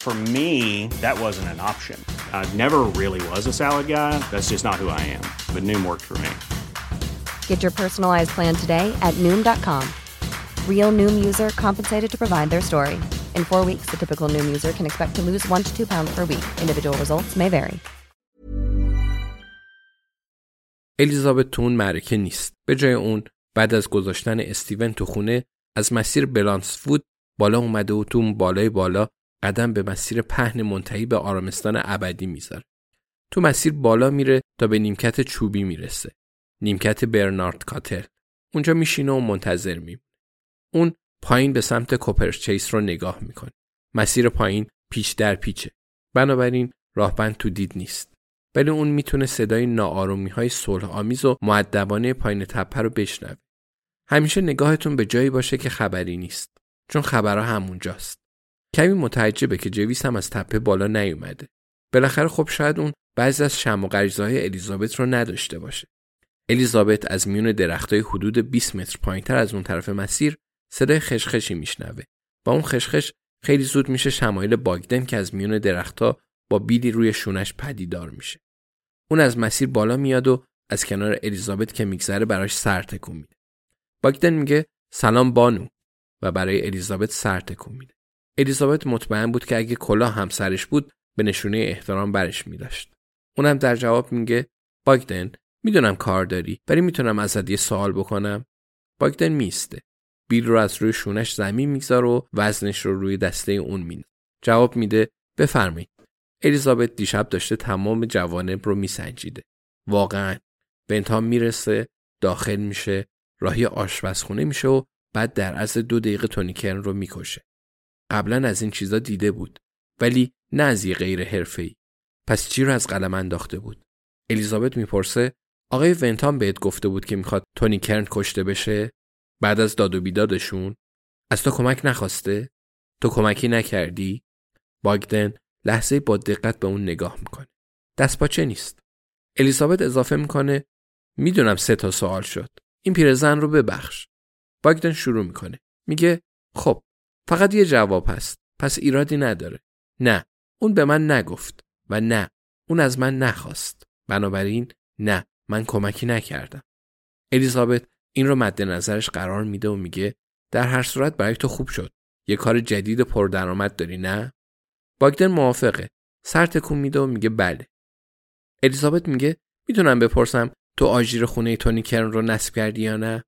For me, that wasn't an option. I never really was a salad guy. That's just not who I am. But Noom worked for me. Get your personalized plan today at Noom.com. Real Noom user compensated to provide their story. In four weeks, the typical Noom user can expect to lose one to two pounds per week. Individual results may vary. الیزابت تو اون معرکه نیست. به جای اون بعد از گذاشتن استیون تو خونه از مسیر بلانسفود بالا اومده و تو اون بالای بالا قدم به مسیر پهن منتهی به آرامستان ابدی می‌ذاره. تو مسیر بالا میره تا به نیمکت چوبی می‌رسه. نیمکت برنارد کاتل. اونجا میشینه و منتظر میمونه. اون پایین به سمت کوپرچیس رو نگاه می‌کنه. مسیر پایین پیچ در پیچه. بنابراین راهبند تو دید نیست. ولی اون می‌تونه صدای ناآرومی های صلح آمیز و معدبانه پایین تپه رو بشنوه. همیشه نگاهتون به جایی باشه که خبری نیست. چون خبرها همونجاست. کمی متعجبه که جویس هم از تپه بالا نیومده. بالاخره خب شاید اون بعضی از شم و های الیزابت رو نداشته باشه. الیزابت از میون درختای حدود 20 متر پایینتر از اون طرف مسیر صدای خشخشی میشنوه. با اون خشخش خیلی زود میشه شمایل باگدن که از میون درختها با بیلی روی شونش پدیدار میشه. اون از مسیر بالا میاد و از کنار الیزابت که میگذره براش سر تکون میده. باگدن میگه سلام بانو و برای الیزابت سر تکون میده. الیزابت مطمئن بود که اگه کلاه هم سرش بود به نشونه احترام برش میداشت. اونم در جواب میگه باگدن می‌دونم کار داری ولی می‌تونم ازت یه سوال بکنم. باگدن میسته بیل رو از روی شونش زمین میگذار و وزنش رو روی دسته اون مینه. جواب میده بفرمایید. الیزابت دیشب داشته تمام جوانب رو میسنجیده. واقعا. به انتها می‌رسه داخل میشه راهی آشپزخونه میشه و بعد در عرض دو دقیقه تونیکرن رو می‌کشه. قبلا از این چیزا دیده بود ولی نه از یه غیر حرفه‌ای. پس چی رو از قلم انداخته بود؟ الیزابت می‌پرسه آقای ونتام بهت گفته بود که می‌خواد تونی کرن کشته بشه؟ بعد از داد و بیدادشون؟ از تو کمک نخواسته؟ تو کمکی نکردی؟ باگدن لحظه با دقت به اون نگاه می‌کنه. دست پاچه نیست؟ الیزابت اضافه می‌کنه می‌دونم سه تا سوال شد. این پیرزن رو ببخش. باگدن شروع می‌کنه. میگه خب فقط یه جواب هست. پس ایرادی نداره. نه اون به من نگفت و نه اون از من نخواست. بنابراین نه من کمکی نکردم. الیزابت این رو مد نظرش قرار میده و میگه در هر صورت برای تو خوب شد. یه کار جدید پردرآمد داری نه؟ باگدن موافقه. سر تکون میده و میگه بله. الیزابت میگه می‌تونم بپرسم تو آژیر خونه تونی کرن رو نصب کردی یا نه؟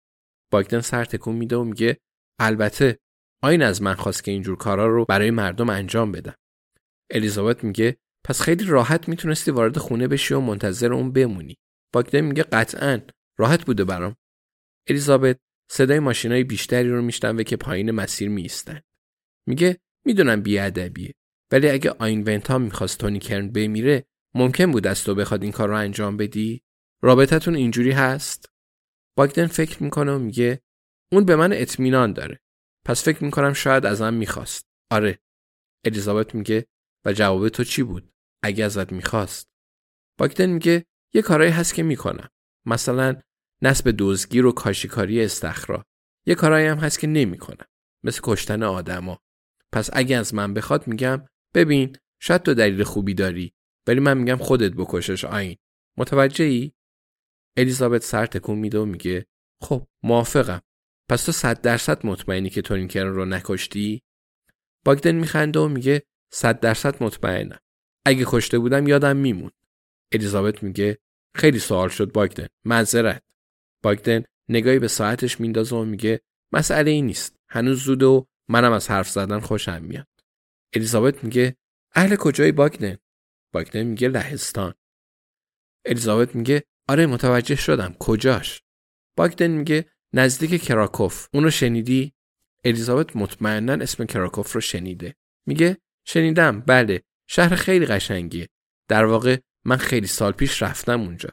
باگدن سر تکون میده و میگه البته آین از من خواست که اینجور کارا رو برای مردم انجام بدم. الیزابت میگه پس خیلی راحت می‌تونستی وارد خونه بشی و منتظر اون بمونی. باگدن میگه قطعا راحت بوده برام. الیزابت صدای ماشینای بیشتری رو میشنوه که پایین مسیر میستن. میگه می‌دونم بیادبیه ولی اگه آین ونتا می‌خواست تونی کرن بمیره ممکن بود از تو بخواد این کار رو انجام بدی؟ رابطتون اینجوری هست؟ باگدن فکر می‌کنه و میگه اون به من اطمینان داره. پس فکر می‌کنم شاید ازم می‌خواست. آره. الیزابت میگه و جواب تو چی بود؟ اگه ازت می‌خواست. باگدن میگه یه کارایی هست که می‌کنم. مثلا نسب دزگیر و کاشیکاری استخرا. یه کارایی هم هست که نمی‌کنم. مثل کشتن آدما. پس اگه از من بخواد میگم ببین شاید تو دلیل خوبی داری ولی من میگم خودت بکشش آین. متوجه ای؟ الیزابت سر تکون میده و میگه خب موافقم. پس تو صد درصد مطمئنی که تورینکرن رو نکشتی؟ باگدن میخنده و میگه صد درصد مطمئنم. اگه کشته بودم یادم میمون. الیزابت میگه خیلی سوال شد باگدن. معذرت. باگدن نگاهی به ساعتش میندازه و میگه مسئله ای نیست. هنوز زود و منم از حرف زدن خوشم میاد. الیزابت میگه اهل کجایی باگدن؟ باگدن میگه لهستان. الیزابت میگه آره متوجه شدم. کجاش؟ باگدن میگه نزدیک کراکوف. اونو شنیدی؟ الیزابت مطمئنا اسم کراکوف رو شنیده. میگه شنیدم. بله شهر خیلی قشنگیه. در واقع من خیلی سال پیش رفتم اونجا.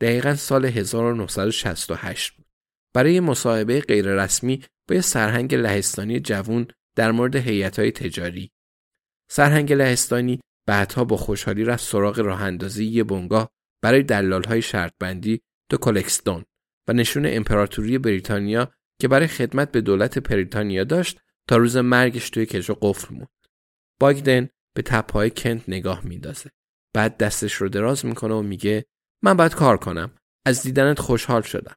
دقیقا سال 1968 بود. برای مصاحبه غیررسمی با یه سرهنگ لهستانی جوون در مورد های تجاری. سرهنگ لهستانی بعدها با خوشحالی رفت سراغ راه اندازی یه بنگاه برای دلال های شرط بندی تو کلکستون و نشون امپراتوری بریتانیا که برای خدمت به دولت بریتانیا داشت تا روز مرگش توی کشو قفل موند. باگدن به تپهای کنت نگاه میندازه. بعد دستش رو دراز می‌کنه و میگه من باید کار کنم. از دیدنت خوشحال شدم.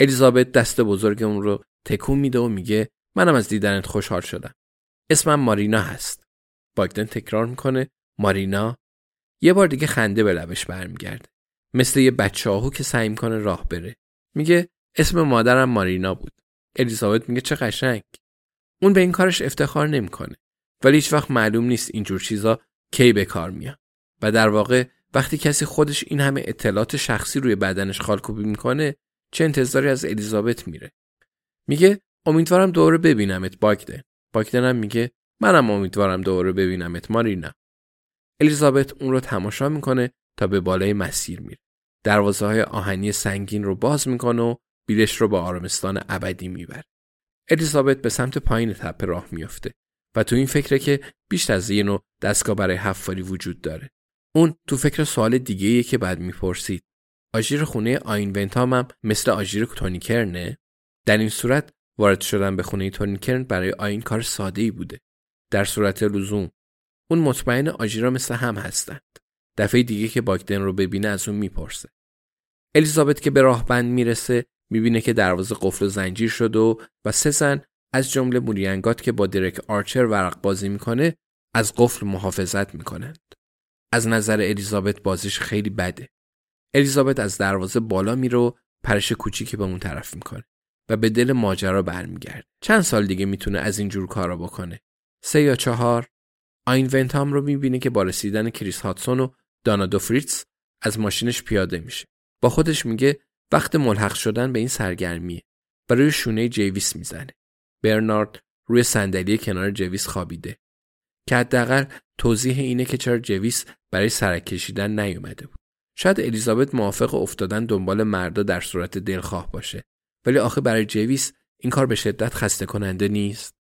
الیزابت دست بزرگ اون رو تکون میده و میگه منم از دیدنت خوشحال شدم. اسمم مارینا هست. باگدن تکرار می‌کنه مارینا یه بار دیگه خنده به لبش برمیگرده. مثل یه بچه که سعی می‌کنه راه بره. میگه اسم مادرم مارینا بود. الیزابت میگه چه قشنگ. اون به این کارش افتخار نمی‌کنه. ولی هیچ وقت معلوم نیست اینجور چیزا کی به کار میاد. و در واقع وقتی کسی خودش این همه اطلاعات شخصی روی بدنش خالکوبی می‌کنه چه انتظاری از الیزابت میره میگه امیدوارم دوره ببینمت باگدن باگدن هم میگه منم امیدوارم دوره ببینمت مارینا الیزابت اون رو تماشا می‌کنه تا به بالای مسیر میره دروازه های آهنی سنگین رو باز می‌کنه و بیلش رو به آرامستان ابدی می‌بره الیزابت به سمت پایین تپه راه میافته و تو این فکره که بیش از یه نوع دستگاه برای حفاری وجود داره. اون تو فکر سوال دیگه که بعد می‌پرسید. آژیر خونه آینونتام هم مثل آژیر تونیکرنه در این صورت وارد شدن به خونه تونیکرن برای آین کار ساده ای بوده. در صورت لزوم اون مطمئن آژیرا مثل هم هستند. دفعه دیگه که باگدن رو ببینه از اون می‌پرسه. الیزابت که به راه بند می‌رسه می‌بینه که دروازه قفل و زنجیر شده و سه زن از جمله موریانگات که با درک آرچر ورق بازی می‌کنه از قفل محافظت می‌کنند. از نظر الیزابت بازیش خیلی بده. الیزابت از دروازه بالا میره و پرش کوچیکی به اون طرف می‌کنه و به دل ماجرا برمیگرده. چند سال دیگه می‌تونه از این جور کارا بکنه. سه یا چهار. آین ونتام رو می‌بینه که با رسیدن کریس هاتسون و دانا دو از ماشینش پیاده میشه. با خودش میگه وقت ملحق شدن به این سرگرمیه و روی شونه جیویس می‌زنه. برنارد روی صندلی کنار جویس خوابیده. که حداقل توضیح اینه که چرا جویس برای سرک کشیدن نیومده بود. شاید الیزابت موافق افتادن دنبال مردا در صورت دلخواه باشه. ولی آخه برای جویس این کار به شدت خسته کننده نیست.